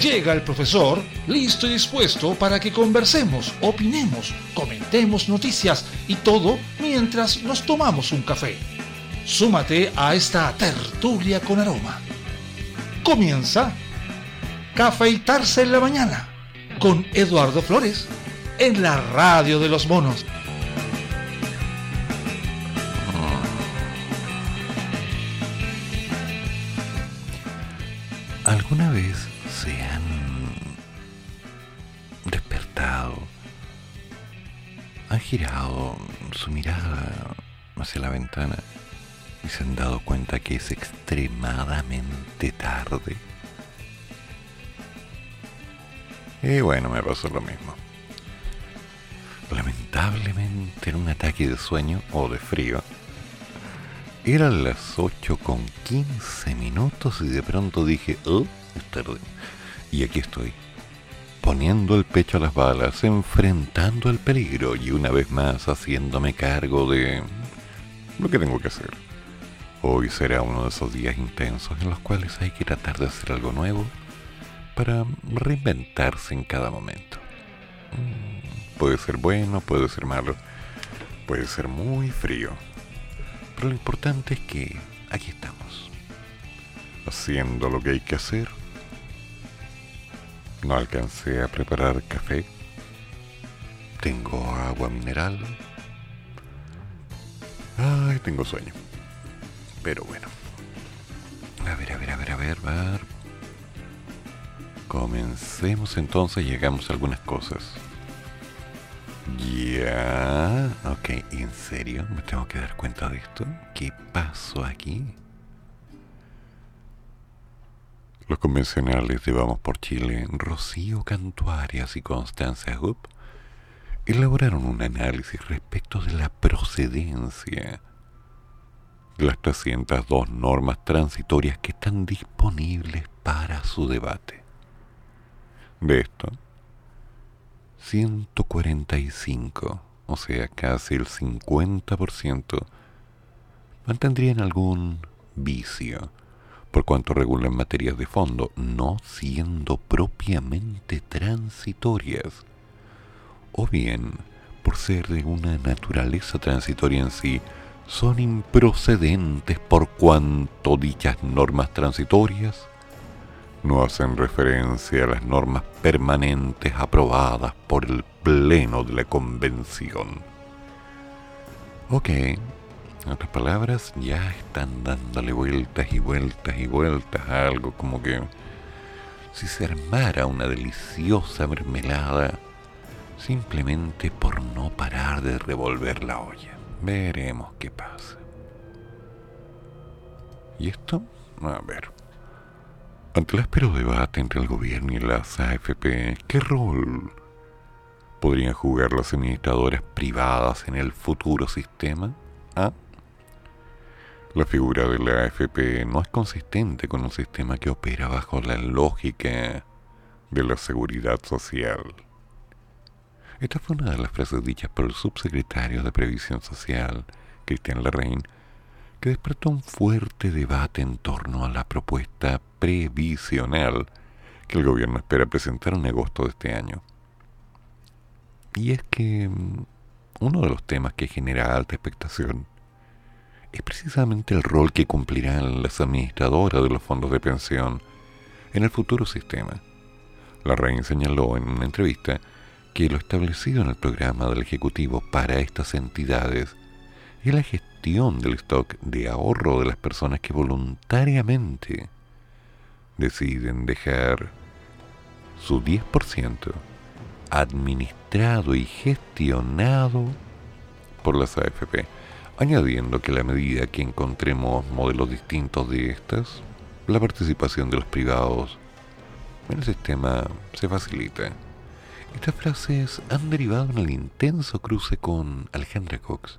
Llega el profesor, listo y dispuesto para que conversemos, opinemos, comentemos noticias y todo mientras nos tomamos un café. Súmate a esta tertulia con aroma. Comienza Cafeitarse en la mañana con Eduardo Flores en la radio de los monos. Hacia la ventana y se han dado cuenta que es extremadamente tarde? Y bueno, me pasó lo mismo. Lamentablemente en un ataque de sueño o de frío. Eran las 8 con 15 minutos y de pronto dije, oh, es tarde. Y aquí estoy, poniendo el pecho a las balas, enfrentando el peligro y una vez más haciéndome cargo de lo que tengo que hacer. Hoy será uno de esos días intensos en los cuales hay que tratar de hacer algo nuevo para reinventarse en cada momento. Mm, puede ser bueno, puede ser malo, puede ser muy frío. Pero lo importante es que aquí estamos, haciendo lo que hay que hacer no alcancé a preparar café. Tengo agua mineral. Ay, tengo sueño. Pero bueno. A ver, a ver, a ver, a ver, a ver. Comencemos entonces, llegamos a algunas cosas. Ya. Ok, ¿en serio? ¿Me tengo que dar cuenta de esto? ¿Qué pasó aquí? Los convencionales de Vamos por Chile, Rocío Cantuarias y Constanza Hupp, elaboraron un análisis respecto de la procedencia de las 302 normas transitorias que están disponibles para su debate. De esto, 145, o sea, casi el 50%, mantendrían algún vicio por cuanto regulan materias de fondo, no siendo propiamente transitorias, o bien, por ser de una naturaleza transitoria en sí, son improcedentes por cuanto dichas normas transitorias no hacen referencia a las normas permanentes aprobadas por el Pleno de la Convención. Ok, en otras palabras, ya están dándole vueltas y vueltas y vueltas a algo como que si se armara una deliciosa mermelada simplemente por no parar de revolver la olla. Veremos qué pasa. ¿Y esto? A ver. Ante el áspero debate entre el gobierno y las AFP, ¿qué rol podrían jugar las administradoras privadas en el futuro sistema? ¿Ah? La figura de la AFP no es consistente con un sistema que opera bajo la lógica de la seguridad social. Esta fue una de las frases dichas por el subsecretario de Previsión Social, Cristian Larraín, que despertó un fuerte debate en torno a la propuesta previsional que el gobierno espera presentar en agosto de este año. Y es que mm, uno de los temas que genera alta expectación es precisamente el rol que cumplirán las administradoras de los fondos de pensión en el futuro sistema. La señaló en una entrevista que lo establecido en el programa del Ejecutivo para estas entidades es la gestión del stock de ahorro de las personas que voluntariamente deciden dejar su 10% administrado y gestionado por las AFP añadiendo que a la medida que encontremos modelos distintos de estas, la participación de los privados en el sistema se facilita. Estas frases han derivado en el intenso cruce con Alejandra Cox,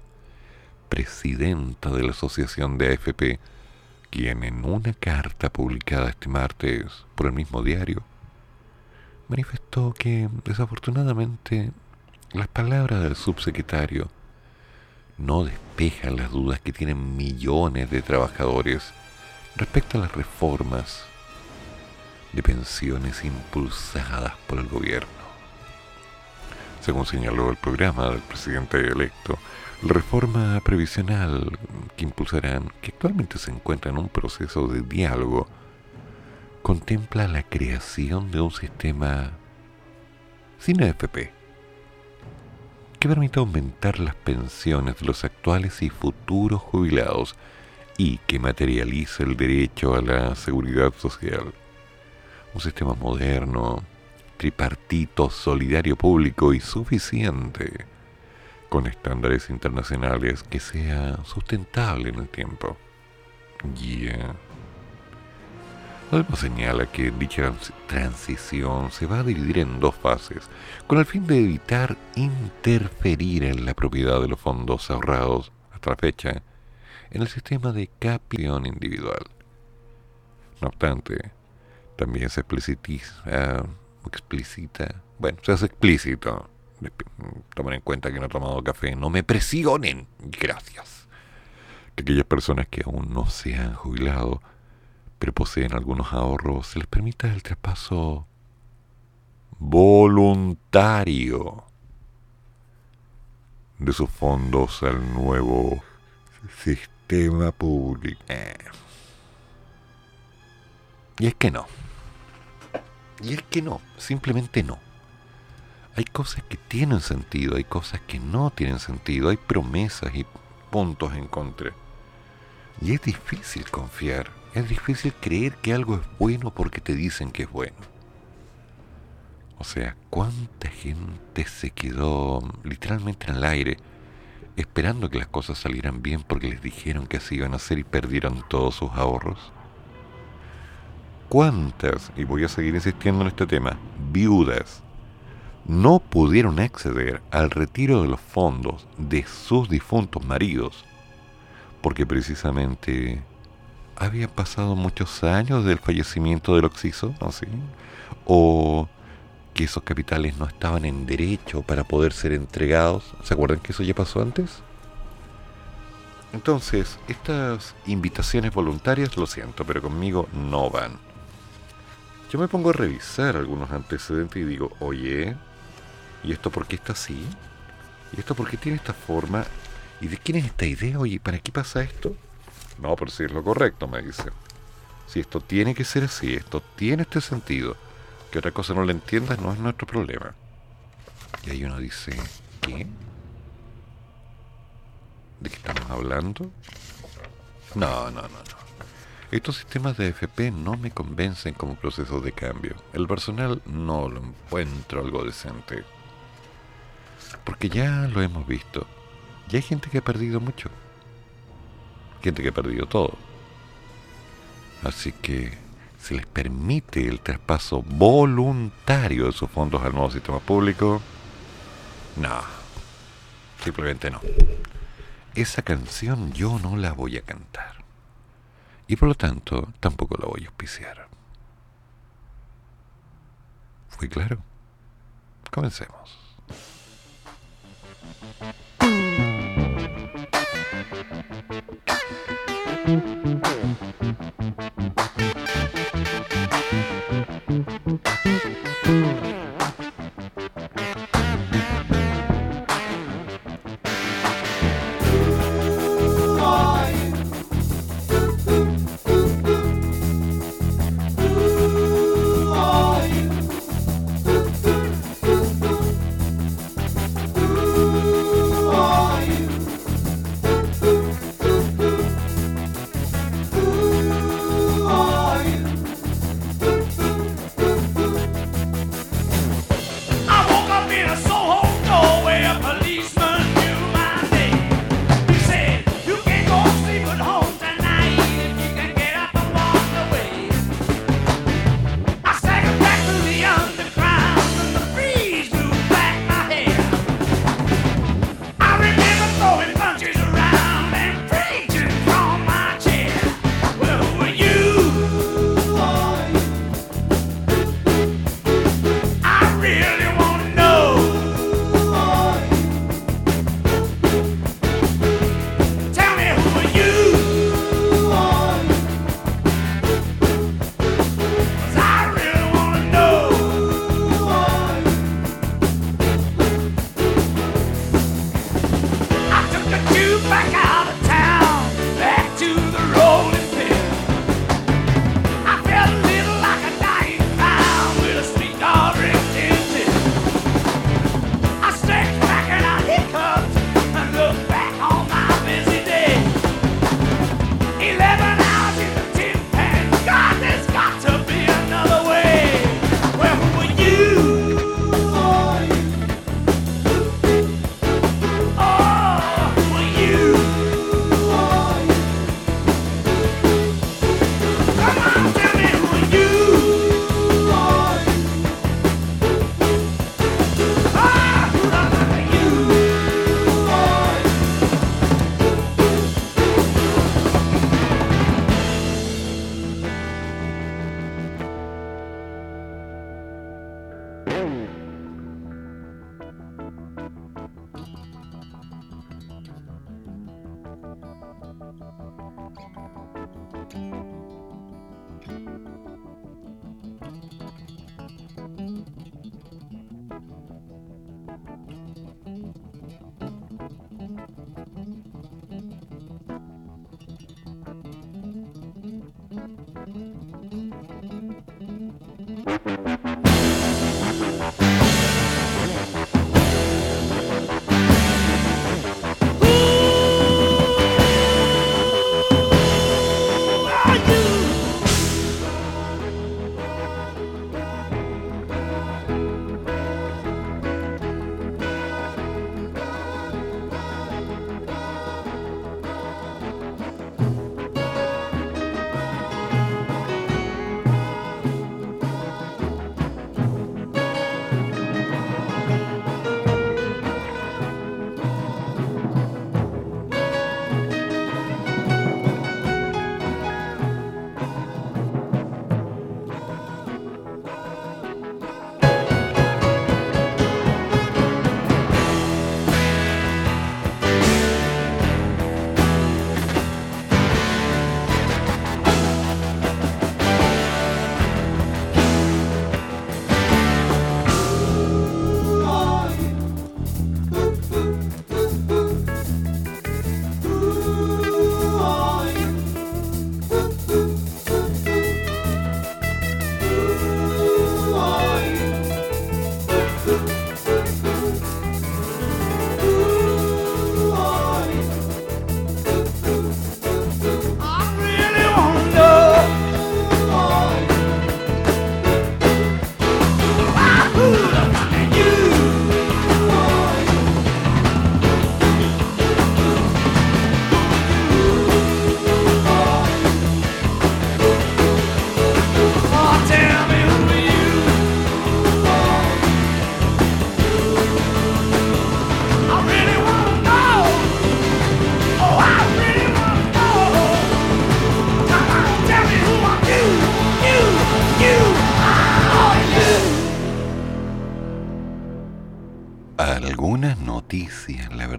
presidenta de la Asociación de AFP, quien en una carta publicada este martes por el mismo diario, manifestó que desafortunadamente las palabras del subsecretario no despejan las dudas que tienen millones de trabajadores respecto a las reformas de pensiones impulsadas por el gobierno. Según señaló el programa del presidente electo, la reforma previsional que impulsarán, que actualmente se encuentra en un proceso de diálogo, contempla la creación de un sistema sin AFP que permita aumentar las pensiones de los actuales y futuros jubilados y que materialice el derecho a la seguridad social. Un sistema moderno, tripartito, solidario público y suficiente, con estándares internacionales que sea sustentable en el tiempo. Yeah. Además señala que dicha transición se va a dividir en dos fases, con el fin de evitar interferir en la propiedad de los fondos ahorrados hasta la fecha en el sistema de capitalización individual. No obstante, también se explicitiza, explicita, bueno, se hace explícito, tomen en cuenta que no he tomado café, no me presionen, gracias, que aquellas personas que aún no se han jubilado, pero poseen algunos ahorros, se les permita el traspaso voluntario de sus fondos al nuevo sistema público. Eh. Y es que no. Y es que no, simplemente no. Hay cosas que tienen sentido, hay cosas que no tienen sentido, hay promesas y puntos en contra. Y es difícil confiar, es difícil creer que algo es bueno porque te dicen que es bueno. O sea, ¿cuánta gente se quedó literalmente en el aire esperando que las cosas salieran bien porque les dijeron que así iban a hacer y perdieron todos sus ahorros? ¿Cuántas, y voy a seguir insistiendo en este tema, viudas no pudieron acceder al retiro de los fondos de sus difuntos maridos porque precisamente había pasado muchos años del fallecimiento del Oxiso, ¿sí? o que esos capitales no estaban en derecho para poder ser entregados. ¿Se acuerdan que eso ya pasó antes? Entonces, estas invitaciones voluntarias, lo siento, pero conmigo no van. Yo me pongo a revisar algunos antecedentes y digo, oye, ¿y esto por qué está así? ¿Y esto por qué tiene esta forma? ¿Y de quién es esta idea? Oye, ¿para qué pasa esto? No, pero si es lo correcto, me dice. Si esto tiene que ser así, esto tiene este sentido, que otra cosa no la entiendas no es nuestro problema. Y ahí uno dice, ¿qué? ¿De qué estamos hablando? No, no, no, no. Estos sistemas de FP no me convencen como proceso de cambio. El personal no lo encuentro algo decente. Porque ya lo hemos visto. Ya hay gente que ha perdido mucho. Gente que ha perdido todo. Así que se les permite el traspaso voluntario de sus fondos al nuevo sistema público. No. Simplemente no. Esa canción yo no la voy a cantar y por lo tanto tampoco la voy a auspiciar. ¿Fui claro? Comencemos.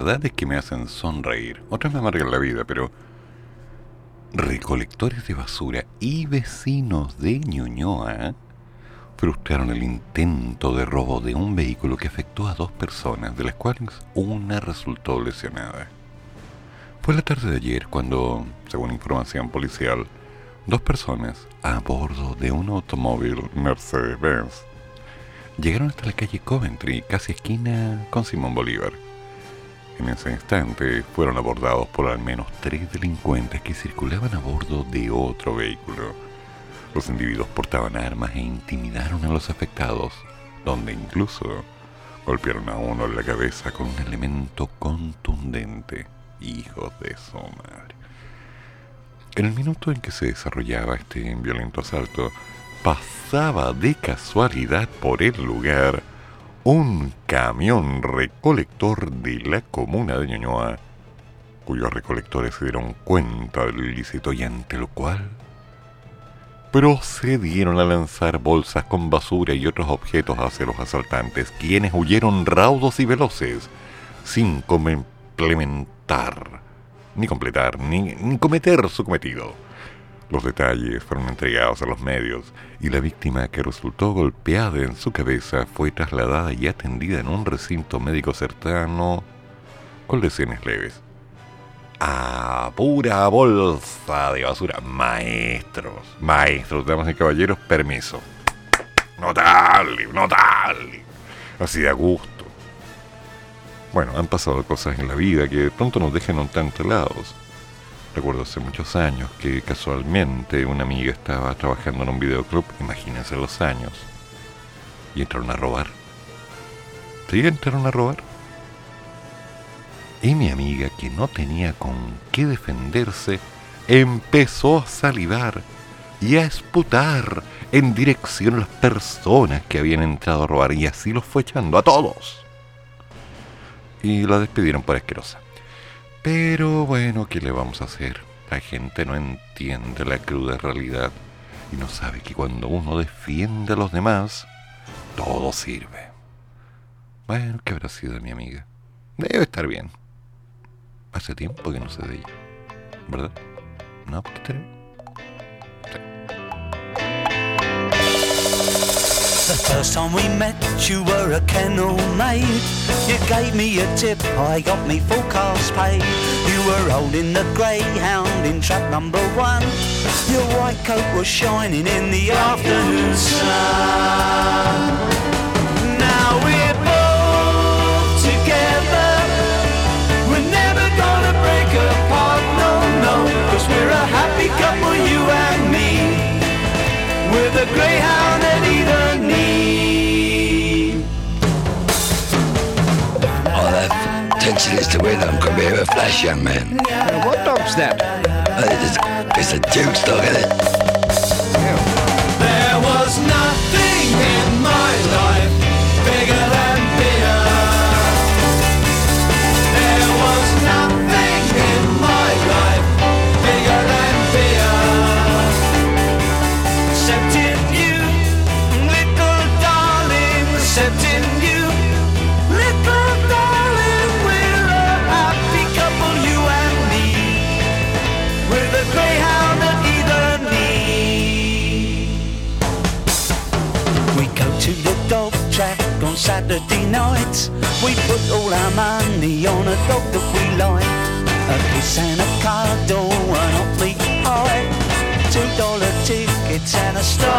Noticias, la verdad es que me hacen sonreír. Otras me amargan la vida, pero recolectores de basura y vecinos de Ñuñoa frustraron el intento de robo de un vehículo que afectó a dos personas, de las cuales una resultó lesionada. Fue la tarde de ayer cuando, según información policial, dos personas a bordo de un automóvil Mercedes-Benz llegaron hasta la calle Coventry, casi esquina con Simón Bolívar. En ese instante fueron abordados por al menos tres delincuentes que circulaban a bordo de otro vehículo los individuos portaban armas e intimidaron a los afectados, donde incluso golpearon a uno en la cabeza con un elemento contundente. Hijos de su madre. En el minuto en que se desarrollaba este violento asalto, pasaba de casualidad por el lugar un camión recolector de la comuna de Ñuñoa, cuyos recolectores se dieron cuenta del ilícito y ante lo cual procedieron a lanzar bolsas con basura y otros objetos hacia los asaltantes, quienes huyeron raudos y veloces, sin complementar, ni completar, ni, ni cometer su cometido. Los detalles fueron entregados a los medios y la víctima que resultó golpeada en su cabeza fue trasladada y atendida en un recinto médico cercano con lesiones leves a pura bolsa de basura. Maestros, maestros, damas y caballeros, permiso. Notable, notable. Así de gusto. Bueno, han pasado cosas en la vida que de pronto nos dejan un tanto helados. Recuerdo hace muchos años que casualmente una amiga estaba trabajando en un videoclub, imagínense los años, y entraron a robar. ¿Sí entraron a robar? y mi amiga, que no tenía con qué defenderse, empezó a salivar y a esputar en dirección a las personas que habían entrado a robar y así los fue echando a todos. Y la despidieron por asquerosa. Pero bueno, ¿qué le vamos a hacer? La gente no entiende la cruda realidad y no sabe que cuando uno defiende a los demás, todo sirve. Bueno, ¿qué habrá sido de mi amiga? Debe estar bien. Hace tiempo que no sé de ella. ¿Verdad? ¿No, Peter? The first time we met, you were a kennel maid. You gave me a tip, I got me full cast paid. You were holding the greyhound in trap number one. Your white coat was shining in the afternoon sun. Now we're both together. We're never gonna break apart, no, no. we we're a happy couple, you and me, with a greyhound attention is to win. I'm come here a flash, young man. what dog's that? Uh, it's, it's a Duke's dog, isn't it? We put all our money on a dog that we like. A kiss and a cuddle and awfully high. Two dollar tickets and a starry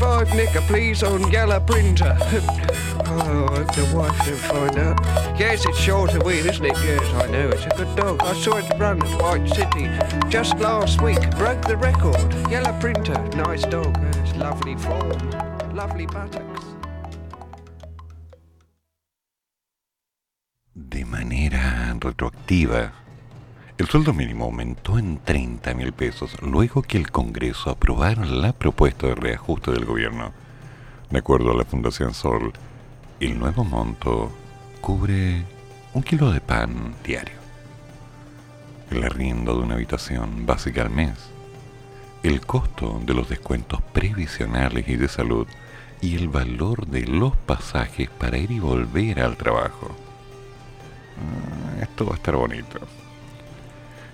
25 nicker, please, on yellow printer. oh, hope the wife don't find out. Yes, it's short of weed, isn't it? Yes, I know. It's a good dog. I saw it run at White City just last week. Broke the record. Yellow printer. Nice dog. It's lovely form. Lovely buttocks. De manera retroactiva, el sueldo mínimo aumentó en 30 mil pesos luego que el Congreso aprobara la propuesta de reajuste del gobierno. De acuerdo a la Fundación Sol, el nuevo monto cubre un kilo de pan diario, el arriendo de una habitación básica al mes, el costo de los descuentos previsionales y de salud y el valor de los pasajes para ir y volver al trabajo. Ah, esto va a estar bonito.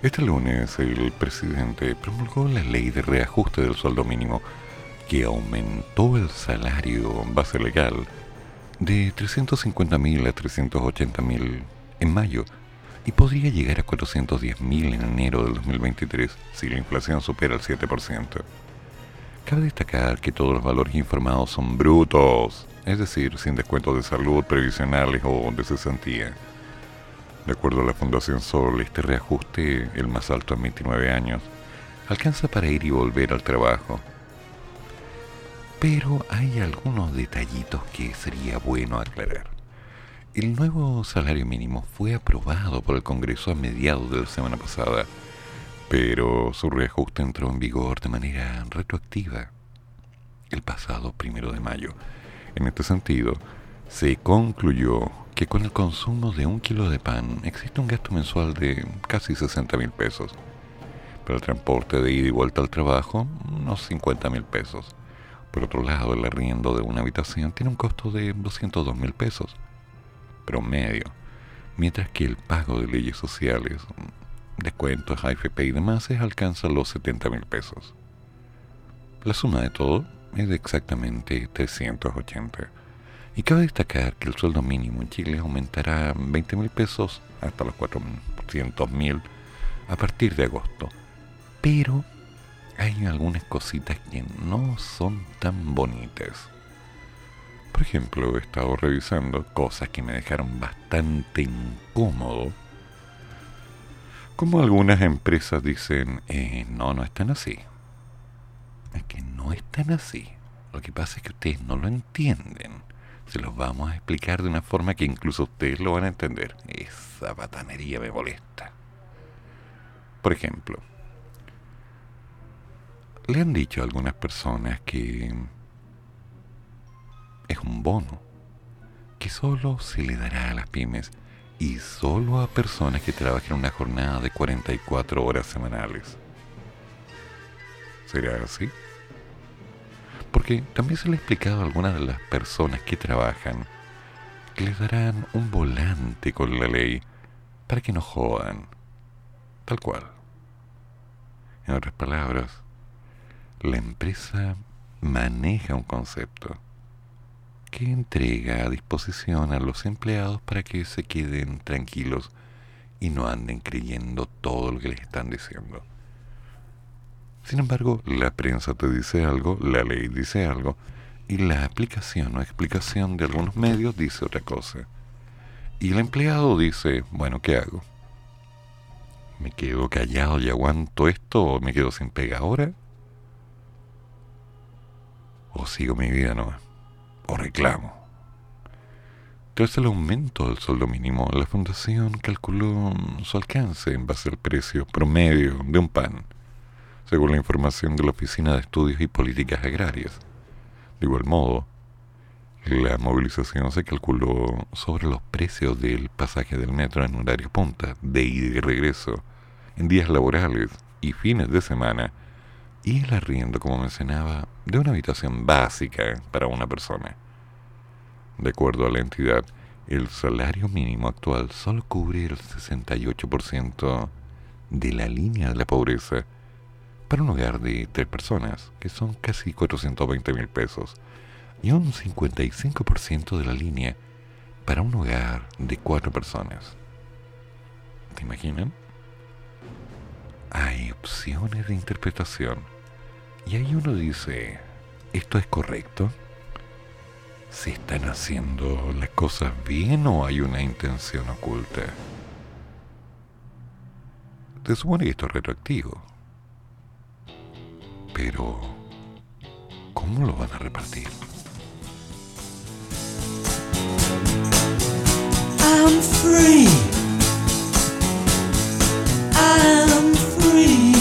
Este lunes el presidente promulgó la ley de reajuste del sueldo mínimo que aumentó el salario base legal de 350.000 a 380.000 en mayo y podría llegar a 410.000 en enero del 2023 si la inflación supera el 7%. Cabe destacar que todos los valores informados son brutos, es decir, sin descuentos de salud, previsionales o de cesantía. De acuerdo a la Fundación Sol, este reajuste, el más alto en 29 años, alcanza para ir y volver al trabajo. Pero hay algunos detallitos que sería bueno aclarar. El nuevo salario mínimo fue aprobado por el Congreso a mediados de la semana pasada, pero su reajuste entró en vigor de manera retroactiva el pasado primero de mayo. En este sentido, se concluyó que con el consumo de un kilo de pan existe un gasto mensual de casi 60 mil pesos. Para el transporte de ida y vuelta al trabajo, unos 50 mil pesos. Por otro lado, el arriendo de una habitación tiene un costo de 202 mil pesos promedio, mientras que el pago de leyes sociales, descuentos, AFP y demás alcanza los 70 mil pesos. La suma de todo es de exactamente 380 y cabe destacar que el sueldo mínimo en Chile aumentará 20 mil pesos hasta los 400 mil a partir de agosto. Pero hay algunas cositas que no son tan bonitas. Por ejemplo, he estado revisando cosas que me dejaron bastante incómodo. Como algunas empresas dicen, eh, no, no están así. Es que no están así. Lo que pasa es que ustedes no lo entienden se los vamos a explicar de una forma que incluso ustedes lo van a entender. Esa patanería me molesta. Por ejemplo, le han dicho a algunas personas que es un bono que solo se le dará a las pymes y solo a personas que trabajen una jornada de 44 horas semanales. ¿Será así? Porque también se le ha explicado a algunas de las personas que trabajan que les darán un volante con la ley para que no jodan. Tal cual. En otras palabras, la empresa maneja un concepto que entrega a disposición a los empleados para que se queden tranquilos y no anden creyendo todo lo que les están diciendo. Sin embargo, la prensa te dice algo, la ley dice algo, y la aplicación o explicación de algunos medios dice otra cosa. Y el empleado dice, bueno, ¿qué hago? ¿Me quedo callado y aguanto esto o me quedo sin pega ahora? ¿O sigo mi vida no? ¿O reclamo? Tras el aumento del sueldo mínimo, la fundación calculó su alcance en base al precio promedio de un pan según la información de la Oficina de Estudios y Políticas Agrarias. De igual modo, la movilización se calculó sobre los precios del pasaje del metro en horario punta, de ida y regreso, en días laborales y fines de semana, y el arriendo, como mencionaba, de una habitación básica para una persona. De acuerdo a la entidad, el salario mínimo actual solo cubre el 68% de la línea de la pobreza para un hogar de tres personas, que son casi 420 mil pesos, y un 55% de la línea para un hogar de cuatro personas. ¿Te imaginan? Hay opciones de interpretación Y ahí uno dice, ¿esto es correcto? ¿Se están haciendo las cosas bien o hay una intención oculta? Se supone que esto es retroactivo. Pero, ¿cómo lo van a repartir? I'm free. I'm free.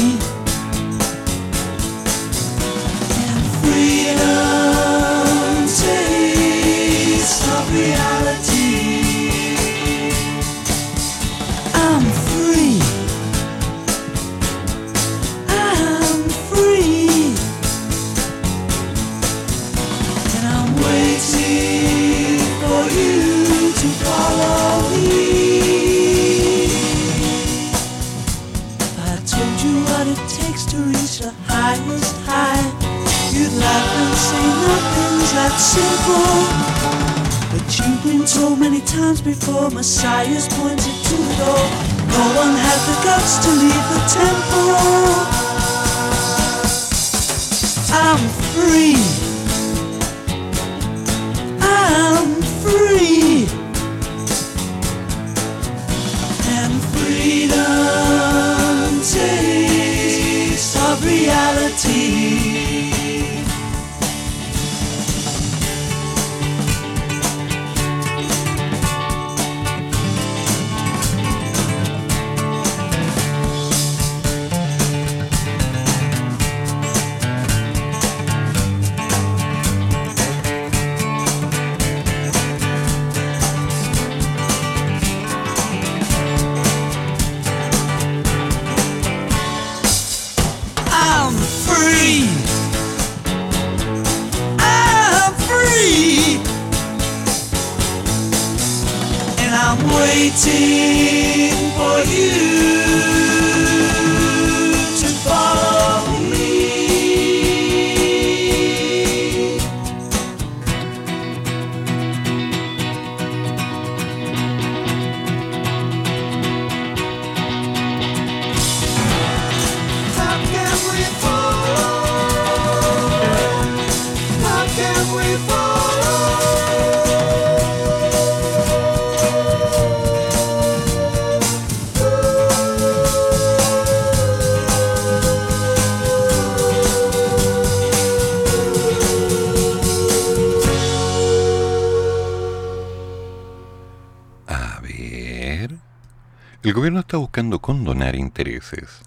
El gobierno está buscando condonar intereses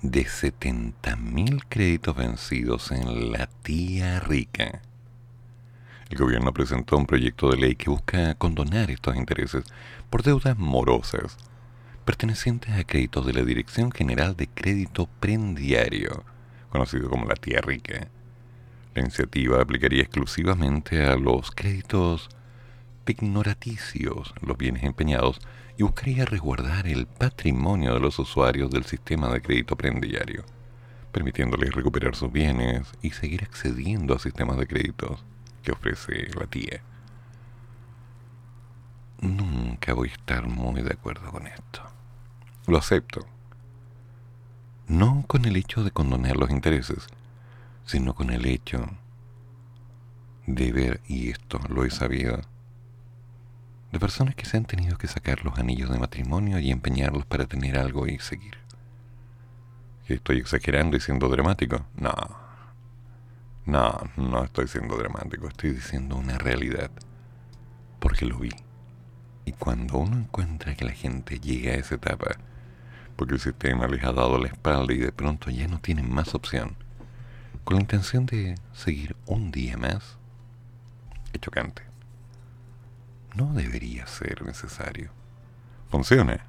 de 70.000 créditos vencidos en la tía rica. El gobierno presentó un proyecto de ley que busca condonar estos intereses por deudas morosas pertenecientes a créditos de la Dirección General de Crédito Prendiario, conocido como la tía rica. La iniciativa aplicaría exclusivamente a los créditos pignoraticios, los bienes empeñados, y buscaría resguardar el patrimonio de los usuarios del sistema de crédito prendiario, permitiéndoles recuperar sus bienes y seguir accediendo a sistemas de créditos que ofrece la tía. Nunca voy a estar muy de acuerdo con esto. Lo acepto. No con el hecho de condonar los intereses, sino con el hecho de ver, y esto lo he sabido, de personas que se han tenido que sacar los anillos de matrimonio y empeñarlos para tener algo y seguir. ¿Que estoy exagerando y siendo dramático? No. No, no estoy siendo dramático, estoy diciendo una realidad. Porque lo vi. Y cuando uno encuentra que la gente llega a esa etapa, porque el sistema les ha dado la espalda y de pronto ya no tienen más opción, con la intención de seguir un día más, es chocante no debería ser necesario. Funciona.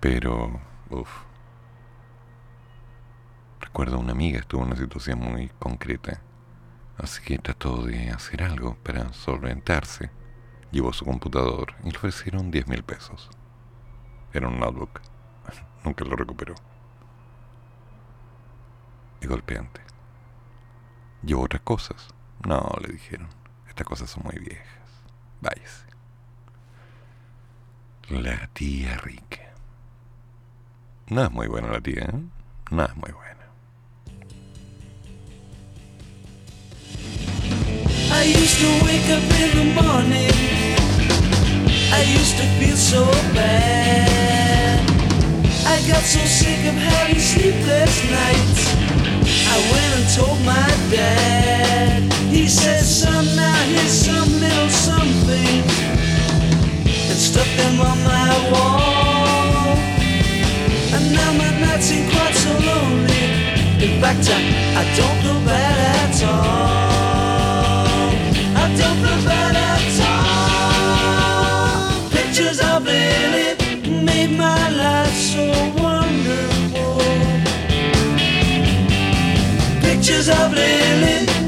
Pero, uff. Recuerdo una amiga estuvo en una situación muy concreta, así que trató de hacer algo para solventarse. Llevó su computador y le ofrecieron 10 mil pesos. Era un notebook. Nunca lo recuperó. Y golpeante. Llevó otras cosas. No, le dijeron. Estas cosas son muy viejas. Váyase. La tía Rique. Nada no muy buena la tía, ¿eh? Nada no muy buena. I used to wake up in the morning. I used to feel so bad. I got so sick of having sleepless nights. I went and told my dad. He said, son, now here's some little something. And stuck them on my wall. And now my nights seem quite so lonely. In fact, I, I don't feel bad at all. I don't feel bad at all. Pictures of Lily made my life so wonderful. Pictures of Lily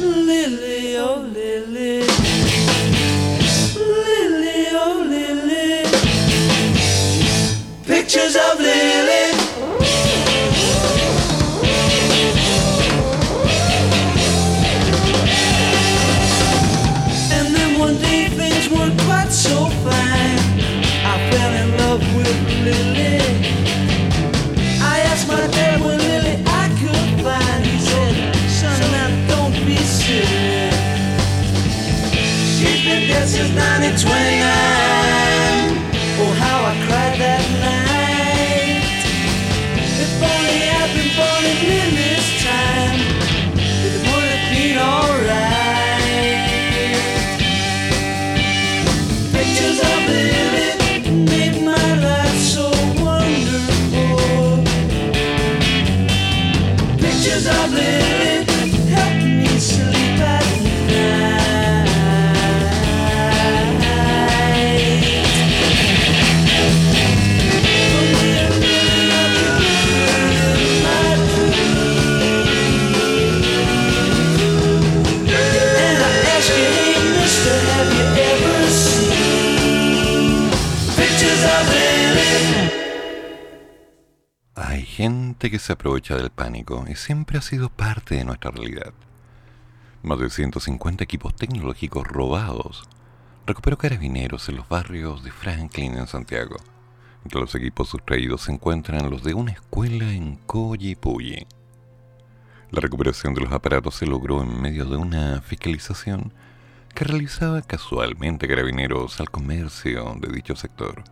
Lily, oh Lily, Lily, oh Lily. Pictures of Lily. its way out. Gente que se aprovecha del pánico y siempre ha sido parte de nuestra realidad. Más de 150 equipos tecnológicos robados recuperó carabineros en los barrios de Franklin en Santiago. Entre los equipos sustraídos se encuentran los de una escuela en Coyipulli. La recuperación de los aparatos se logró en medio de una fiscalización que realizaba casualmente carabineros al comercio de dicho sector.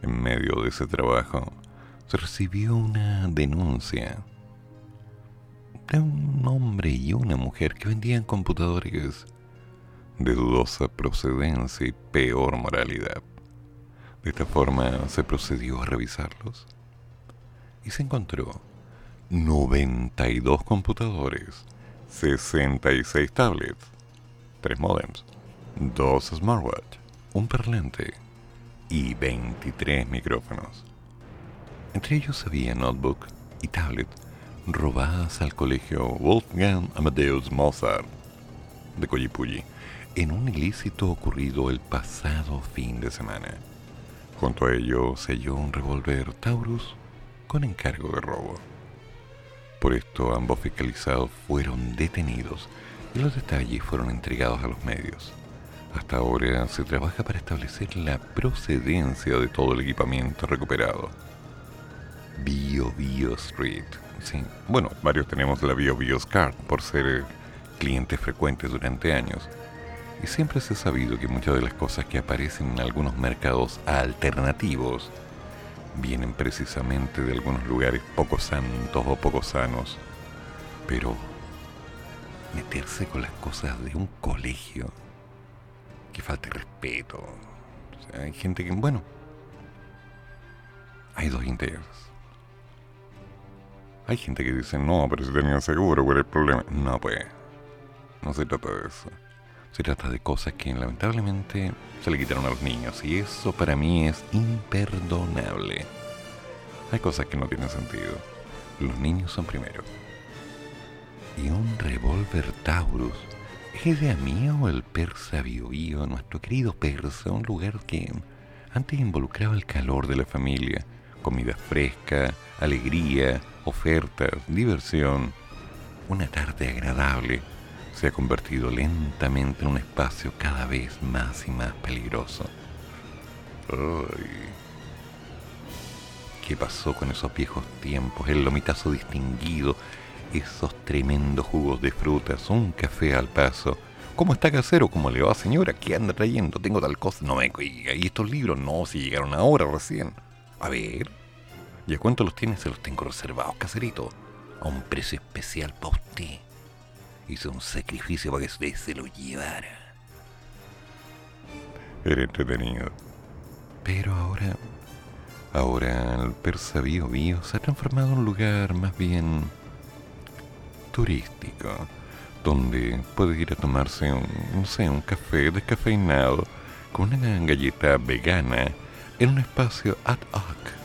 En medio de ese trabajo, se recibió una denuncia de un hombre y una mujer que vendían computadores de dudosa procedencia y peor moralidad. De esta forma se procedió a revisarlos y se encontró 92 computadores, 66 tablets, 3 modems, 2 smartwatch, un parlante y 23 micrófonos. Entre ellos había notebook y tablet robadas al colegio Wolfgang Amadeus Mozart de Coyipulli en un ilícito ocurrido el pasado fin de semana. Junto a ello se halló un revólver Taurus con encargo de robo. Por esto ambos fiscalizados fueron detenidos y los detalles fueron entregados a los medios. Hasta ahora se trabaja para establecer la procedencia de todo el equipamiento recuperado. Bio Bio Street. Sí, bueno, varios tenemos la Bio Bio Card por ser eh, clientes frecuentes durante años. Y siempre se ha sabido que muchas de las cosas que aparecen en algunos mercados alternativos vienen precisamente de algunos lugares poco santos o poco sanos. Pero meterse con las cosas de un colegio, que falte respeto. O sea, hay gente que, bueno, hay dos intereses. Hay gente que dice, no, pero si tenían seguro, ¿cuál es el problema? No, pues, no se trata de eso. Se trata de cosas que lamentablemente se le quitaron a los niños y eso para mí es imperdonable. Hay cosas que no tienen sentido. Los niños son primero. Y un revólver Taurus ¿Es idea mía o el persa Bio Bio, nuestro querido persa, un lugar que antes involucraba el calor de la familia, comida fresca, alegría, ofertas, diversión? Una tarde agradable se ha convertido lentamente en un espacio cada vez más y más peligroso. Ay. ¿Qué pasó con esos viejos tiempos? El lomitazo distinguido, esos tremendos jugos de frutas, un café al paso. ¿Cómo está casero? ¿Cómo le va, señora? ¿Qué anda trayendo? Tengo tal cosa. No me... ¿Y estos libros? No, si llegaron ahora recién. A ver. ¿Y a cuánto los tiene? Se los tengo reservados, caserito. A un precio especial para usted. Hice un sacrificio para que usted se lo llevara. Era entretenido. Pero ahora Ahora el Persa Bio Bio se ha transformado en un lugar más bien turístico, donde puede ir a tomarse un, no sé, un café descafeinado con una galleta vegana en un espacio ad hoc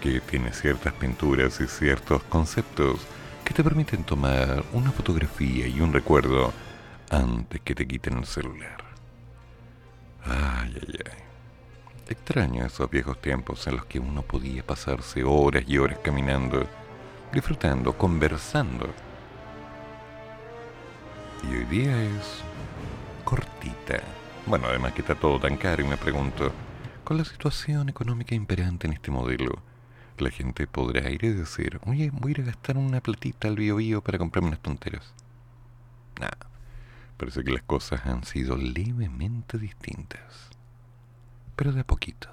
que tiene ciertas pinturas y ciertos conceptos que te permiten tomar una fotografía y un recuerdo antes que te quiten el celular. Ay, ay, ay. Extraño esos viejos tiempos en los que uno podía pasarse horas y horas caminando, disfrutando, conversando. Y hoy día es cortita. Bueno, además que está todo tan caro y me pregunto, con la situación económica imperante en este modelo, la gente podrá ir y decir, oye, voy a ir a gastar una platita al bio, bio para comprarme unas tonteras. Nada, parece que las cosas han sido levemente distintas pero de a poquito.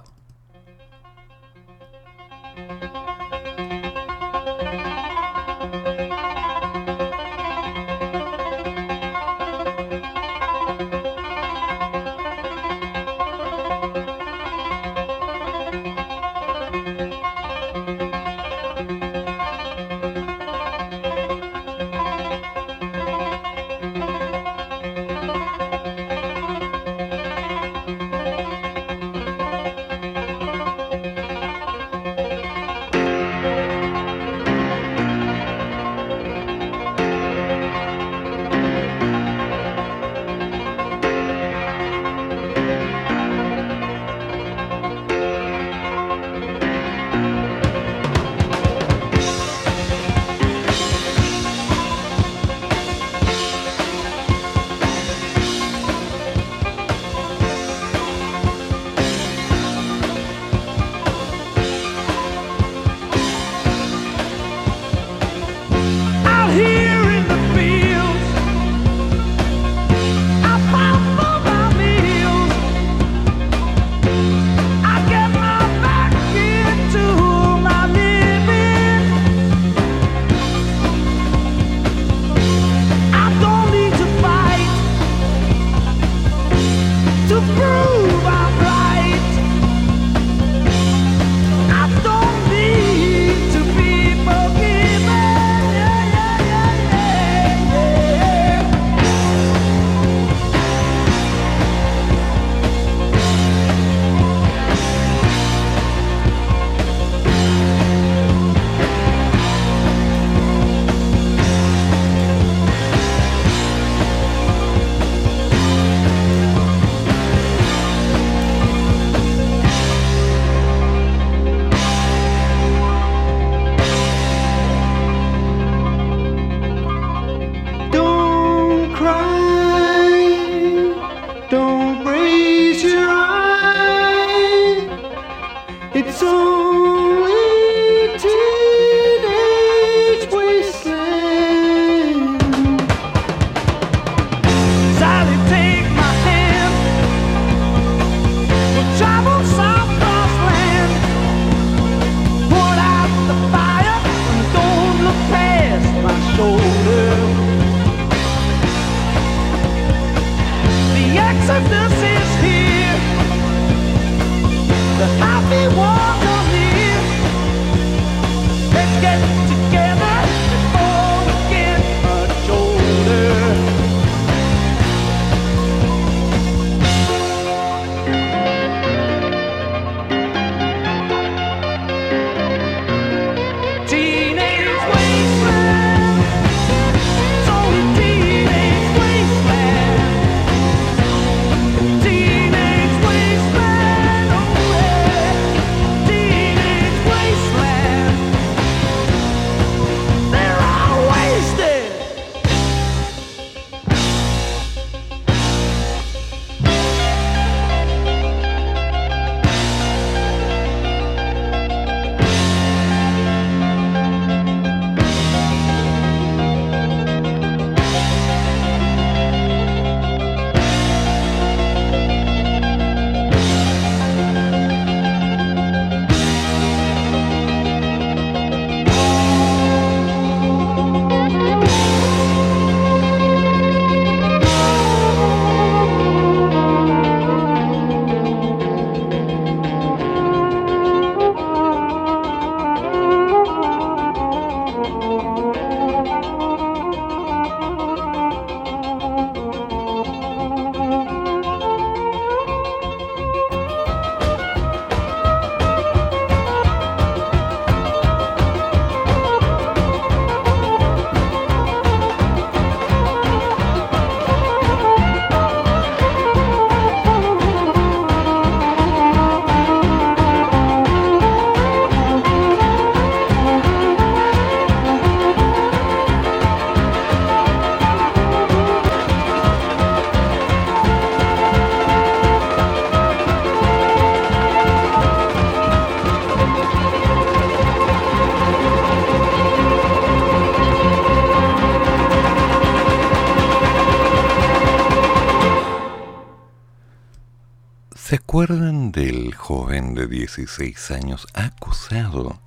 Acuerdan del joven de 16 años acusado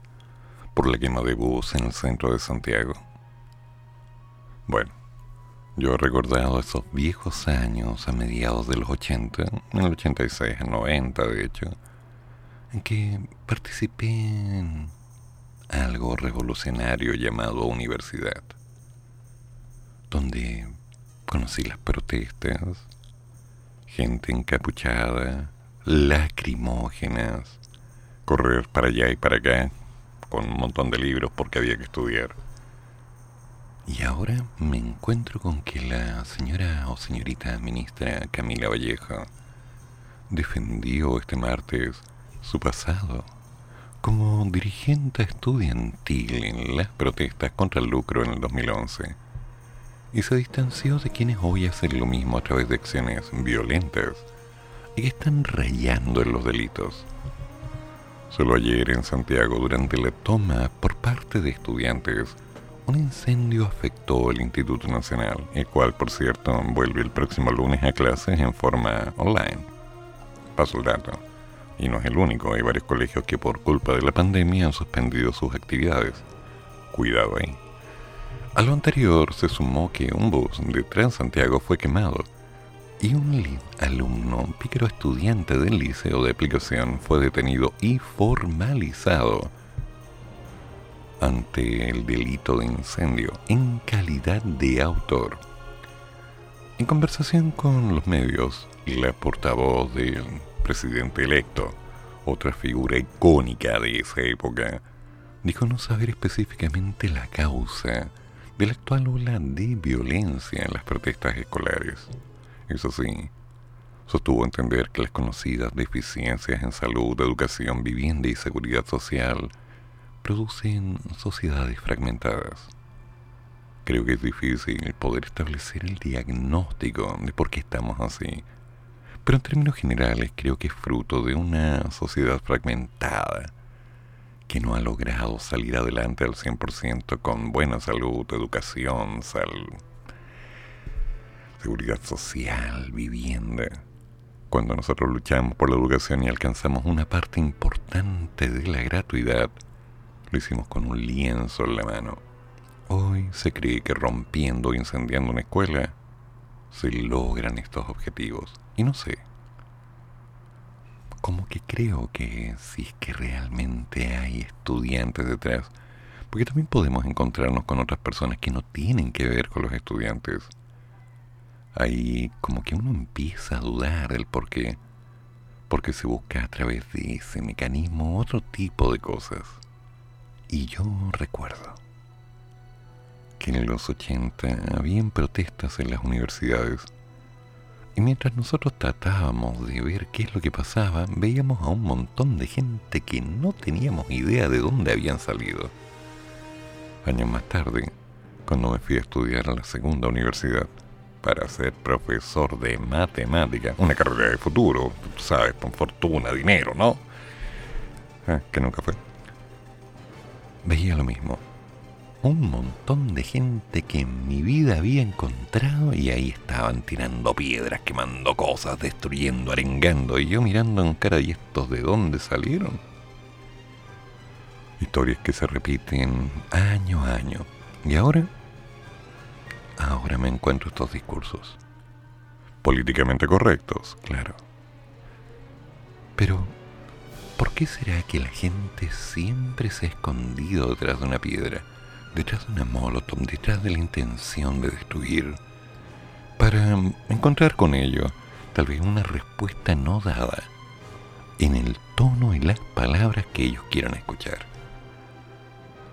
por la quema de bus en el centro de Santiago? Bueno, yo he recordado esos viejos años a mediados de los 80, en el 86, en 90 de hecho, en que participé en algo revolucionario llamado universidad, donde conocí las protestas, gente encapuchada, lacrimógenas, correr para allá y para acá con un montón de libros porque había que estudiar. Y ahora me encuentro con que la señora o señorita ministra Camila Vallejo defendió este martes su pasado como dirigente estudiantil en las protestas contra el lucro en el 2011 y se distanció de quienes hoy hacen lo mismo a través de acciones violentas están rayando en los delitos. Solo ayer en Santiago, durante la toma por parte de estudiantes, un incendio afectó el Instituto Nacional, el cual, por cierto, vuelve el próximo lunes a clases en forma online. Paso el dato. Y no es el único, hay varios colegios que por culpa de la pandemia han suspendido sus actividades. Cuidado ahí. A lo anterior se sumó que un bus de Transantiago fue quemado y un alumno, pícaro estudiante del liceo de aplicación, fue detenido y formalizado ante el delito de incendio en calidad de autor. En conversación con los medios, la portavoz del presidente electo, otra figura icónica de esa época, dijo no saber específicamente la causa de la actual ola de violencia en las protestas escolares. Eso sí, sostuvo entender que las conocidas deficiencias en salud, educación, vivienda y seguridad social producen sociedades fragmentadas. Creo que es difícil poder establecer el diagnóstico de por qué estamos así, pero en términos generales creo que es fruto de una sociedad fragmentada que no ha logrado salir adelante al 100% con buena salud, educación, seguridad social, vivienda. Cuando nosotros luchamos por la educación y alcanzamos una parte importante de la gratuidad, lo hicimos con un lienzo en la mano. Hoy se cree que rompiendo o incendiando una escuela se logran estos objetivos. Y no sé, como que creo que si es que realmente hay estudiantes detrás, porque también podemos encontrarnos con otras personas que no tienen que ver con los estudiantes. Ahí como que uno empieza a dudar del por qué, porque se busca a través de ese mecanismo otro tipo de cosas. Y yo recuerdo que en los 80 habían protestas en las universidades y mientras nosotros tratábamos de ver qué es lo que pasaba, veíamos a un montón de gente que no teníamos idea de dónde habían salido. Años más tarde, cuando me fui a estudiar a la segunda universidad para ser profesor de matemática, una carrera de futuro, sabes, con fortuna, dinero, ¿no? Ah, que nunca fue. Veía lo mismo un montón de gente que en mi vida había encontrado y ahí estaban tirando piedras, quemando cosas, destruyendo, arengando y yo mirando en cara y estos de dónde salieron. Historias que se repiten año a año. Y ahora, ahora me encuentro estos discursos. Políticamente correctos, claro. Pero, ¿por qué será que la gente siempre se ha escondido detrás de una piedra? detrás de una molotov, detrás de la intención de destruir, para encontrar con ello tal vez una respuesta no dada en el tono y las palabras que ellos quieran escuchar.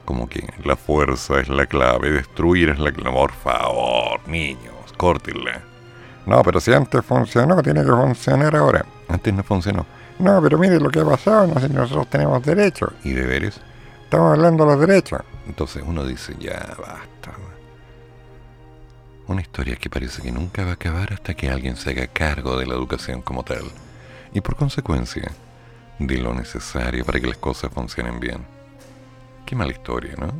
Como que la fuerza es la clave, destruir es la clave. Por favor, niños, córtenla. No, pero si antes funcionó, tiene que funcionar ahora. Antes no funcionó. No, pero mire lo que ha pasado, no sé, nosotros tenemos derechos y deberes. Estamos hablando de los derechos. Entonces uno dice, ya basta. Una historia que parece que nunca va a acabar hasta que alguien se haga cargo de la educación como tal. Y por consecuencia, de lo necesario para que las cosas funcionen bien. Qué mala historia, ¿no?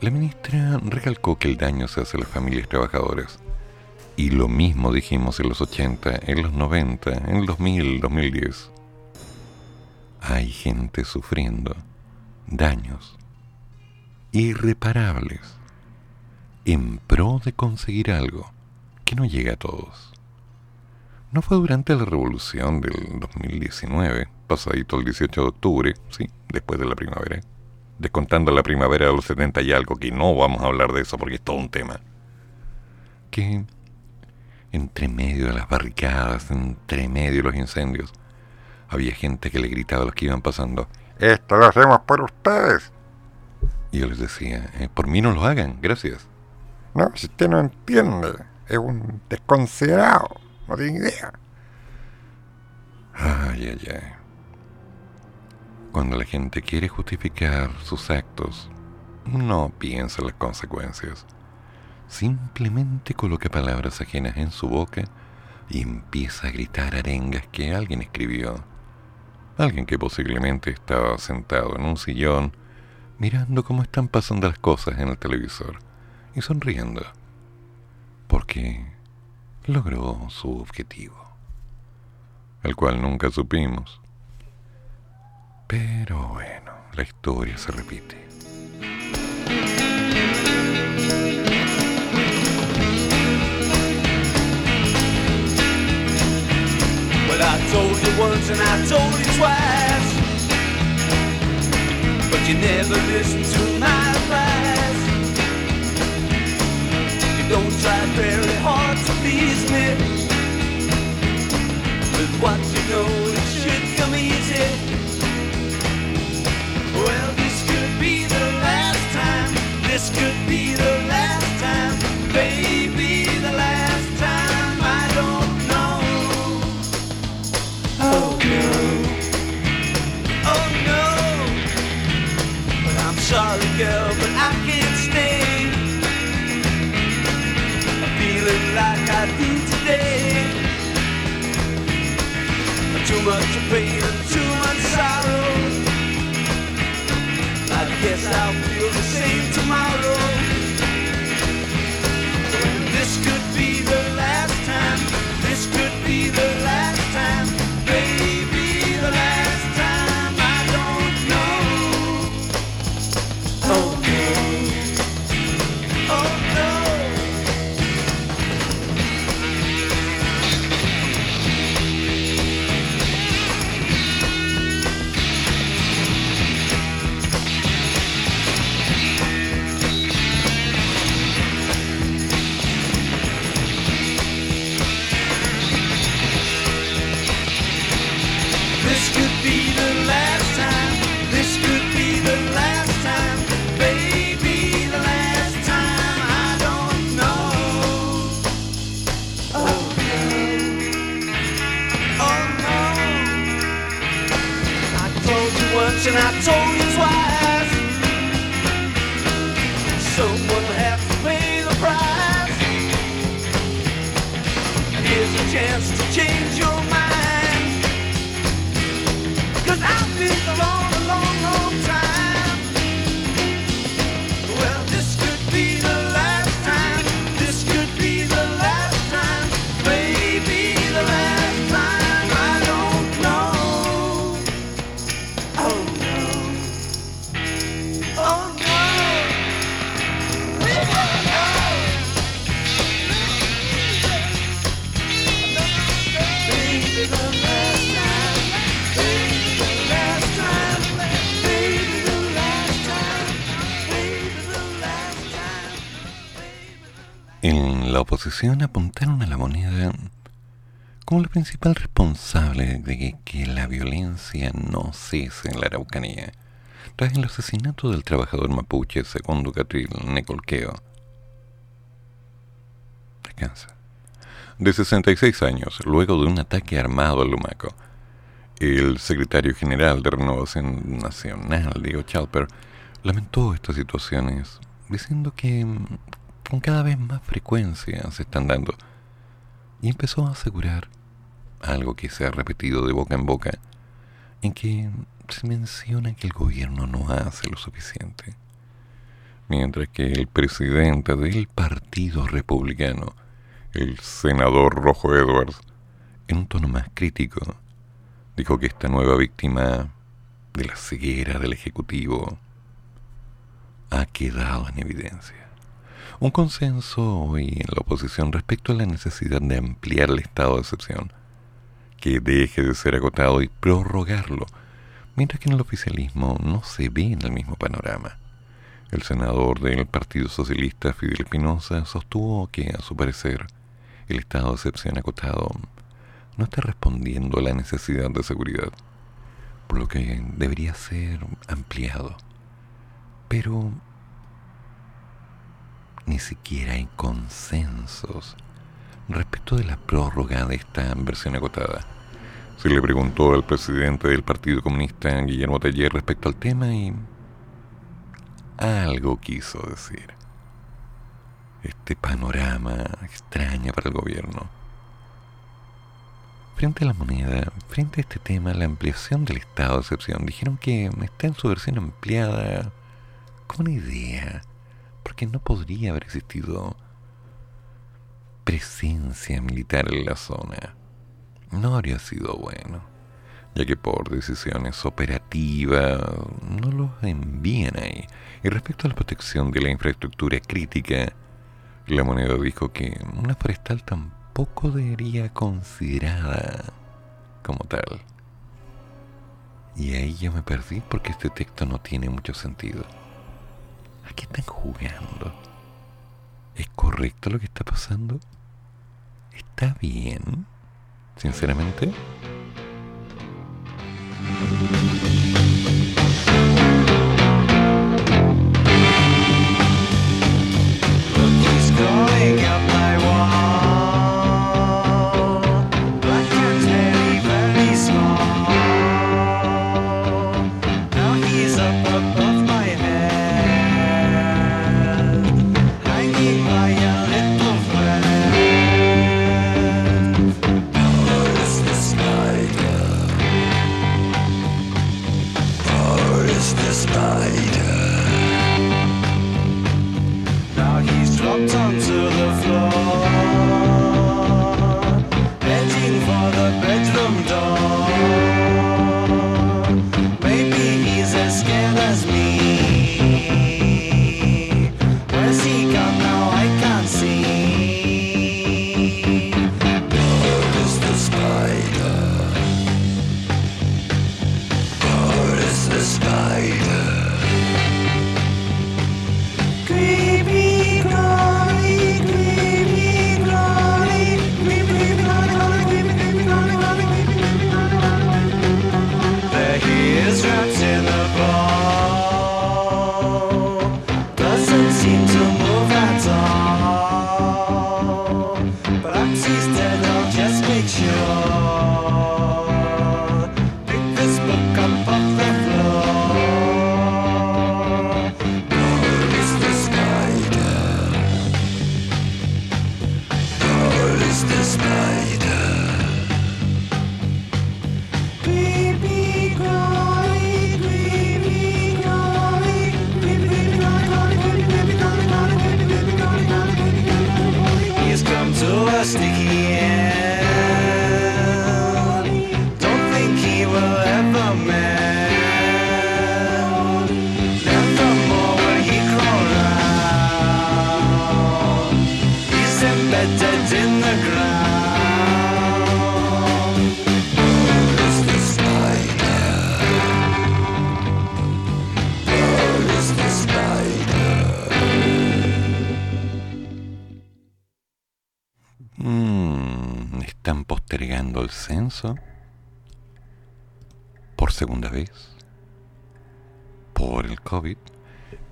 La ministra recalcó que el daño se hace a las familias trabajadoras. Y lo mismo dijimos en los 80, en los 90, en el 2000, 2010. Hay gente sufriendo daños irreparables en pro de conseguir algo que no llega a todos. No fue durante la revolución del 2019, pasadito el 18 de octubre, sí, después de la primavera, descontando la primavera de los 70 y algo, que no vamos a hablar de eso porque es todo un tema, que entre medio de las barricadas, entre medio de los incendios, había gente que le gritaba a los que iban pasando, esto lo hacemos por ustedes. Y yo les decía, eh, por mí no lo hagan, gracias. No, si usted no entiende, es un desconsiderado, no tiene idea. Ay, ay, ay. Cuando la gente quiere justificar sus actos, no piensa en las consecuencias. Simplemente coloca palabras ajenas en su boca y empieza a gritar arengas que alguien escribió. Alguien que posiblemente estaba sentado en un sillón mirando cómo están pasando las cosas en el televisor y sonriendo, porque logró su objetivo, el cual nunca supimos. Pero bueno, la historia se repite. Well, I told you once and I told you twice, but you never listened to my advice. You don't try very hard to please me. With what you know, today. Too much pain and too much sorrow. I guess I'll feel the same tomorrow. Apuntaron a la moneda como la principal responsable de que, la violencia no cese en la Araucanía, tras el asesinato del trabajador mapuche segundo Catril Necolqueo. Descansa. De 66 años, luego de un ataque armado al Lumaco, el secretario general de Renovación Nacional, Diego Chalper, lamentó estas situaciones, diciendo que con cada vez más frecuencia se están dando, y empezó a asegurar algo que se ha repetido de boca en boca, en que se menciona que el gobierno no hace lo suficiente, mientras que el presidente del Partido Republicano, el senador Rojo Edwards, en un tono más crítico, dijo que esta nueva víctima de la ceguera del Ejecutivo ha quedado en evidencia. Un consenso hoy en la oposición respecto a la necesidad de ampliar el estado de excepción, que deje de ser agotado y prorrogarlo, mientras que en el oficialismo no se ve en el mismo panorama. El senador del Partido Socialista, Fidel Espinosa, sostuvo que, a su parecer, el estado de excepción acotado no está respondiendo a la necesidad de seguridad, por lo que debería ser ampliado. Pero ni siquiera hay consensos respecto de la prórroga de esta versión agotada. Se le preguntó al presidente del Partido Comunista, Guillermo Taller, respecto al tema y algo quiso decir. Este panorama extraña para el gobierno. Frente a la moneda, frente a este tema, la ampliación del estado de excepción, dijeron que está en su versión ampliada una idea, porque no podría haber existido presencia militar en la zona. No habría sido bueno, ya que por decisiones operativas no los envían ahí. Y respecto a la protección de la infraestructura crítica, la moneda dijo que una forestal tampoco debería considerada como tal. Y ahí yo me perdí porque este texto no tiene mucho sentido. ¿A qué están jugando? ¿Es correcto lo que está pasando? ¿Está bien? Sinceramente.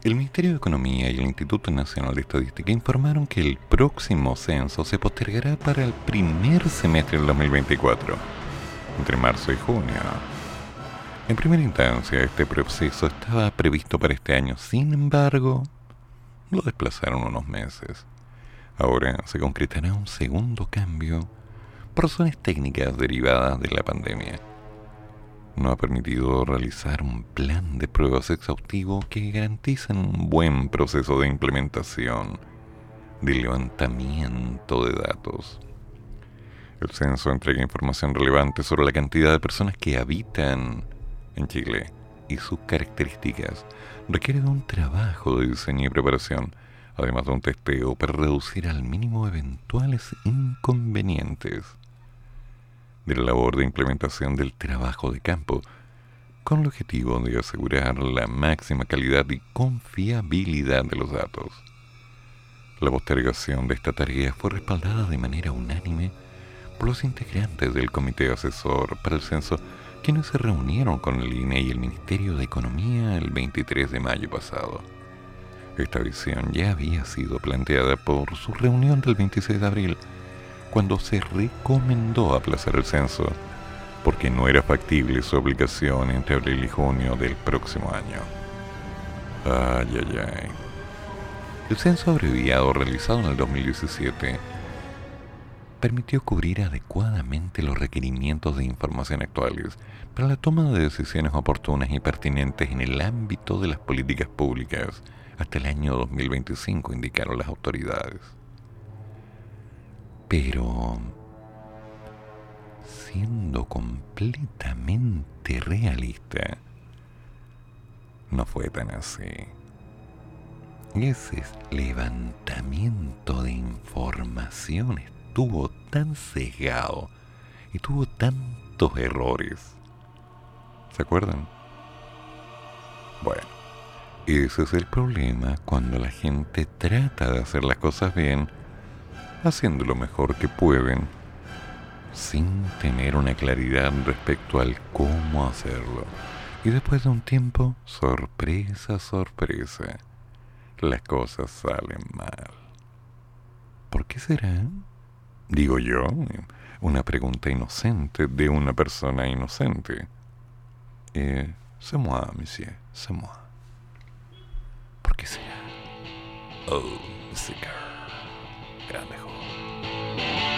El Ministerio de Economía y el Instituto Nacional de Estadística informaron que el próximo censo se postergará para el primer semestre del 2024, entre marzo y junio. En primera instancia, este proceso estaba previsto para este año, sin embargo, lo desplazaron unos meses. Ahora se concretará un segundo cambio por razones técnicas derivadas de la pandemia. No ha permitido realizar un plan de pruebas exhaustivo que garantice un buen proceso de implementación de levantamiento de datos. El censo entrega información relevante sobre la cantidad de personas que habitan en Chile y sus características. Requiere de un trabajo de diseño y preparación, además de un testeo para reducir al mínimo eventuales inconvenientes de la labor de implementación del trabajo de campo, con el objetivo de asegurar la máxima calidad y confiabilidad de los datos. La postergación de esta tarea fue respaldada de manera unánime por los integrantes del Comité Asesor para el Censo, quienes se reunieron con el INE y el Ministerio de Economía el 23 de mayo pasado. Esta visión ya había sido planteada por su reunión del 26 de abril, cuando se recomendó aplazar el censo, porque no era factible su aplicación entre abril y junio del próximo año. Ay, ay, ay. El censo abreviado realizado en el 2017 permitió cubrir adecuadamente los requerimientos de información actuales para la toma de decisiones oportunas y pertinentes en el ámbito de las políticas públicas hasta el año 2025, indicaron las autoridades. Pero, siendo completamente realista, no fue tan así. Ese levantamiento de informaciones estuvo tan cegado y tuvo tantos errores. ¿Se acuerdan? Bueno, ese es el problema cuando la gente trata de hacer las cosas bien, haciendo lo mejor que pueden, sin tener una claridad respecto al cómo hacerlo. Y después de un tiempo, sorpresa, sorpresa, las cosas salen mal. ¿Por qué será? Digo yo, una pregunta inocente de una persona inocente. Eh, c'est moi, monsieur, c'est moi. ¿Por qué será? Oh, música. Grande the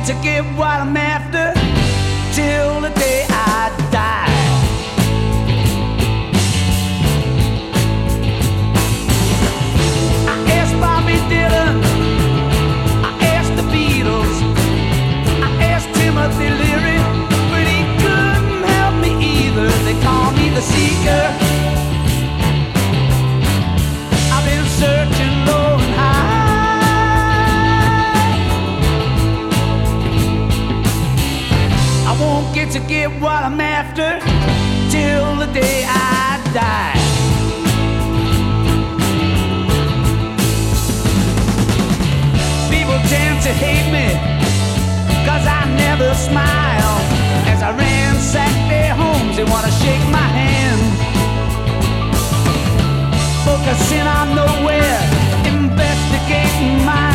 get to get what I'm after till the day I die. I asked Bobby Dylan. I asked the Beatles. I asked Timothy Leary. But he couldn't help me either. They call me the seeker. Get what I'm after till the day I die. People tend to hate me, cause I never smile as I ransack their homes. They wanna shake my hand. Focusing on nowhere, investigating miles.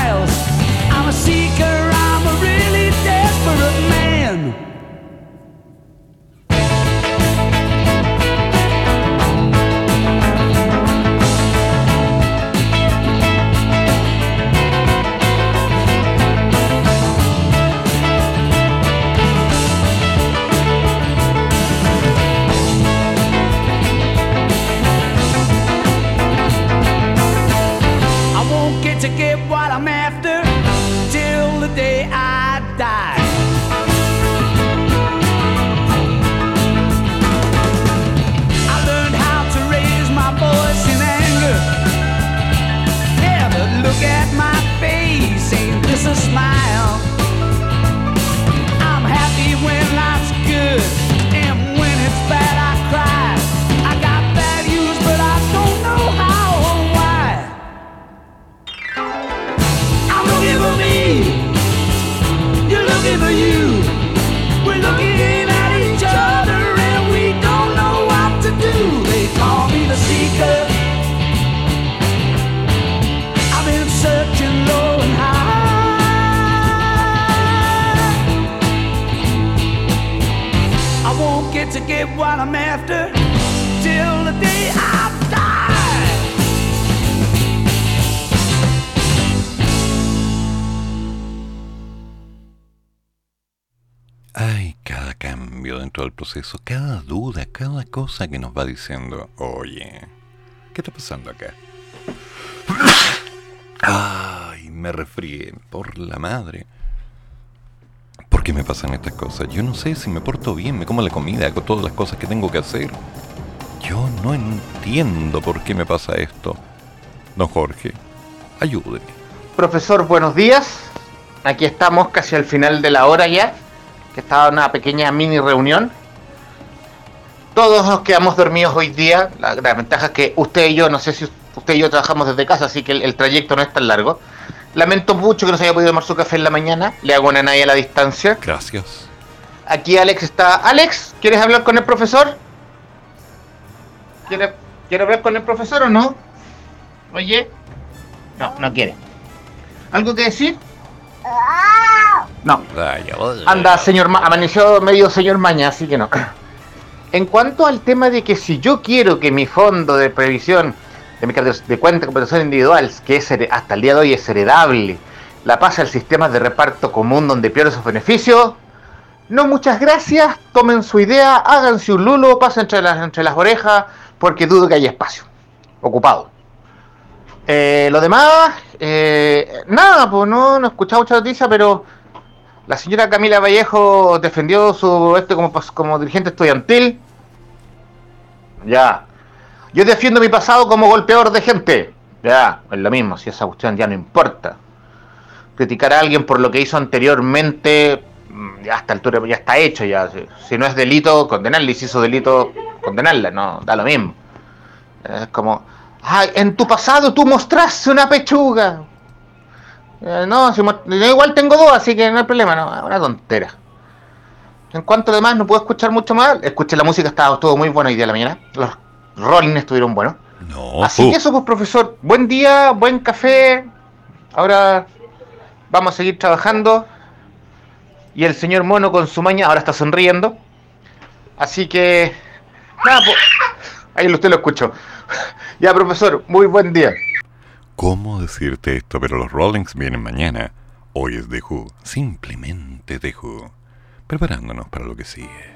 Get what I'm after I die. Hay cada cambio dentro del proceso, cada duda, cada cosa que nos va diciendo, oye, ¿qué está pasando acá? Ay, me resfrié por la madre. ¿Por qué me pasan estas cosas? Yo no sé si me porto bien, me como la comida, hago todas las cosas que tengo que hacer. Yo no entiendo por qué me pasa esto. Don Jorge, ayúdeme. Profesor, buenos días. Aquí estamos casi al final de la hora ya, que estaba una pequeña mini reunión. Todos nos quedamos dormidos hoy día. La gran ventaja es que usted y yo, no sé si usted y yo trabajamos desde casa, así que el, el trayecto no es tan largo. Lamento mucho que no se haya podido tomar su café en la mañana. Le hago una nadie a la distancia. Gracias. Aquí Alex está. Alex, ¿quieres hablar con el profesor? ¿Quiere, ¿Quiere hablar con el profesor o no? Oye. No, no quiere. ¿Algo que decir? No. Anda, señor Ma amaneció medio señor Maña, así que no. En cuanto al tema de que si yo quiero que mi fondo de previsión de carta de cuenta de compensación individual, que es hasta el día de hoy es heredable, la pase al sistema de reparto común donde pierde sus beneficios, no muchas gracias, tomen su idea, háganse un lulo, pasen entre las, entre las orejas, porque dudo que haya espacio. Ocupado. Eh, lo demás, eh, nada, pues no, no he escuchado mucha noticia, pero la señora Camila Vallejo defendió su este como, pas- como dirigente estudiantil. Ya. Yo defiendo mi pasado como golpeador de gente. Ya, es lo mismo, si esa cuestión ya no importa. Criticar a alguien por lo que hizo anteriormente, mm, ya a esta altura ya está hecho ya. Si, no es delito, condenarle. Y si hizo delito, condenarla, no, da lo mismo. Es como, ay, en tu pasado tú mostraste una pechuga. Eh, no, si yo igual tengo dos, así que no hay problema, no, una tontera. En cuanto a demás, no puedo escuchar mucho más. Escuché la música, estaba todo muy bueno hoy día de la mañana. Rolling estuvieron buenos. No, Así fu. que eso, pues, profesor. Buen día, buen café. Ahora vamos a seguir trabajando. Y el señor Mono con su maña ahora está sonriendo. Así que. Nada, pues. Ahí usted lo escuchó. Ya, profesor, muy buen día. ¿Cómo decirte esto? Pero los Rollings vienen mañana. Hoy es The Who. Simplemente The Who. Preparándonos para lo que sigue.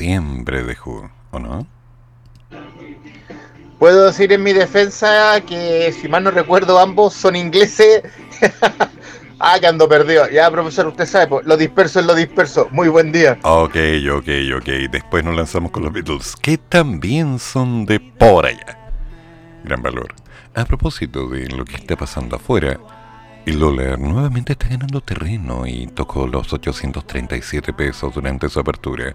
Siempre The Who, ¿o no? Puedo decir en mi defensa que, si mal no recuerdo, ambos son ingleses. ah, que ando perdido. Ya, profesor, usted sabe, pues, lo disperso es lo disperso. Muy buen día. Ok, ok, ok. Después nos lanzamos con los Beatles, que también son de por allá. Gran valor. A propósito de lo que está pasando afuera, el dólar nuevamente está ganando terreno y tocó los 837 pesos durante su apertura,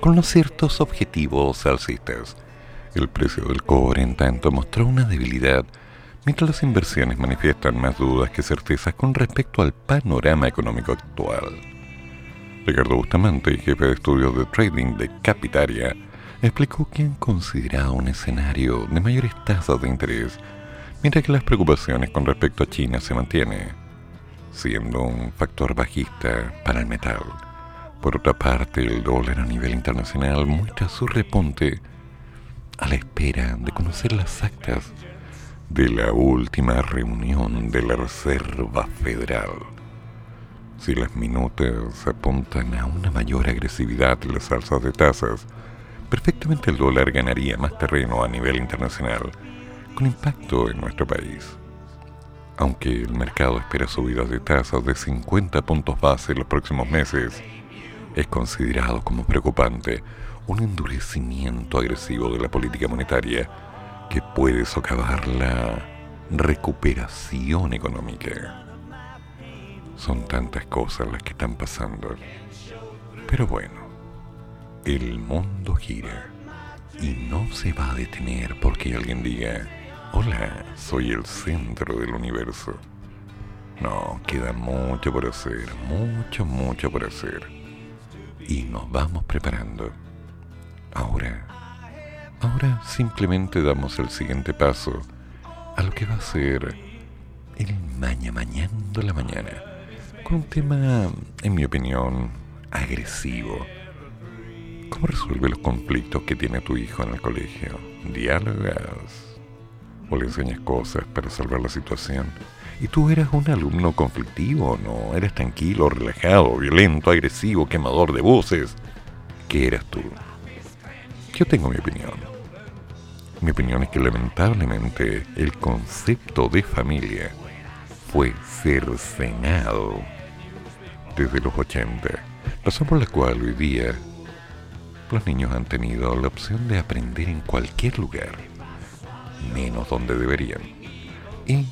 con unos ciertos objetivos alcistas. El precio del cobre, en tanto, mostró una debilidad, mientras las inversiones manifiestan más dudas que certezas con respecto al panorama económico actual. Ricardo Bustamante, jefe de estudios de trading de Capitaria, explicó que han considerado un escenario de mayores tasas de interés mientras que las preocupaciones con respecto a China se mantienen, siendo un factor bajista para el metal. Por otra parte, el dólar a nivel internacional muestra su reponte a la espera de conocer las actas de la última reunión de la Reserva Federal. Si las minutas apuntan a una mayor agresividad en las alzas de tasas, perfectamente el dólar ganaría más terreno a nivel internacional con impacto en nuestro país. Aunque el mercado espera subidas de tasas de 50 puntos base los próximos meses, es considerado como preocupante un endurecimiento agresivo de la política monetaria que puede socavar la recuperación económica. Son tantas cosas las que están pasando. Pero bueno, el mundo gira y no se va a detener porque alguien diga, Hola, soy el centro del universo. No, queda mucho por hacer, mucho, mucho por hacer. Y nos vamos preparando. Ahora, ahora simplemente damos el siguiente paso a lo que va a ser el maña mañando la mañana. Con un tema, en mi opinión, agresivo. ¿Cómo resuelve los conflictos que tiene tu hijo en el colegio? Diálogas o le enseñas cosas para salvar la situación. Y tú eras un alumno conflictivo, ¿no? Eres tranquilo, relajado, violento, agresivo, quemador de voces. ¿Qué eras tú? Yo tengo mi opinión. Mi opinión es que lamentablemente el concepto de familia fue cercenado desde los 80, razón por la cual hoy día los niños han tenido la opción de aprender en cualquier lugar menos donde deberían. Y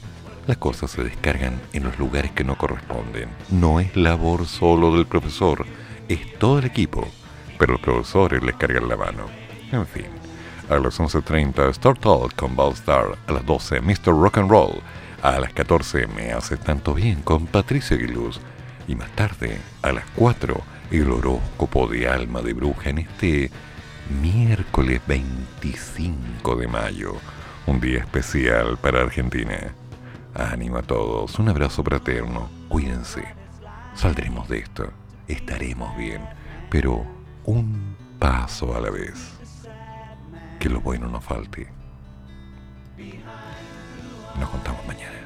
las cosas se descargan en los lugares que no corresponden. No es labor solo del profesor, es todo el equipo, pero los profesores les cargan la mano. En fin, a las 11.30 Star Talk con Ballstar, a las 12 Mr. Rock and Roll, a las 14 Me hace tanto bien con Patricia Aguiluz y más tarde, a las 4, el horóscopo de alma de bruja en este miércoles 25 de mayo un día especial para Argentina. Ánimo a todos, un abrazo fraterno, cuídense. Saldremos de esto, estaremos bien, pero un paso a la vez. Que lo bueno no falte. Nos contamos mañana.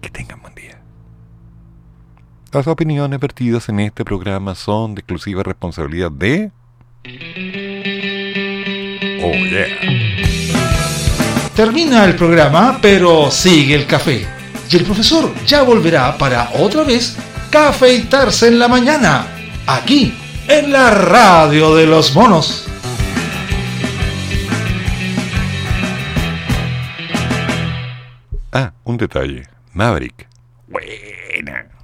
Que tengan buen día. Las opiniones vertidas en este programa son de exclusiva responsabilidad de... Oh, yeah. Termina el programa, pero sigue el café. Y el profesor ya volverá para otra vez cafeitarse en la mañana, aquí, en la radio de los monos. Ah, un detalle. Maverick. Buena.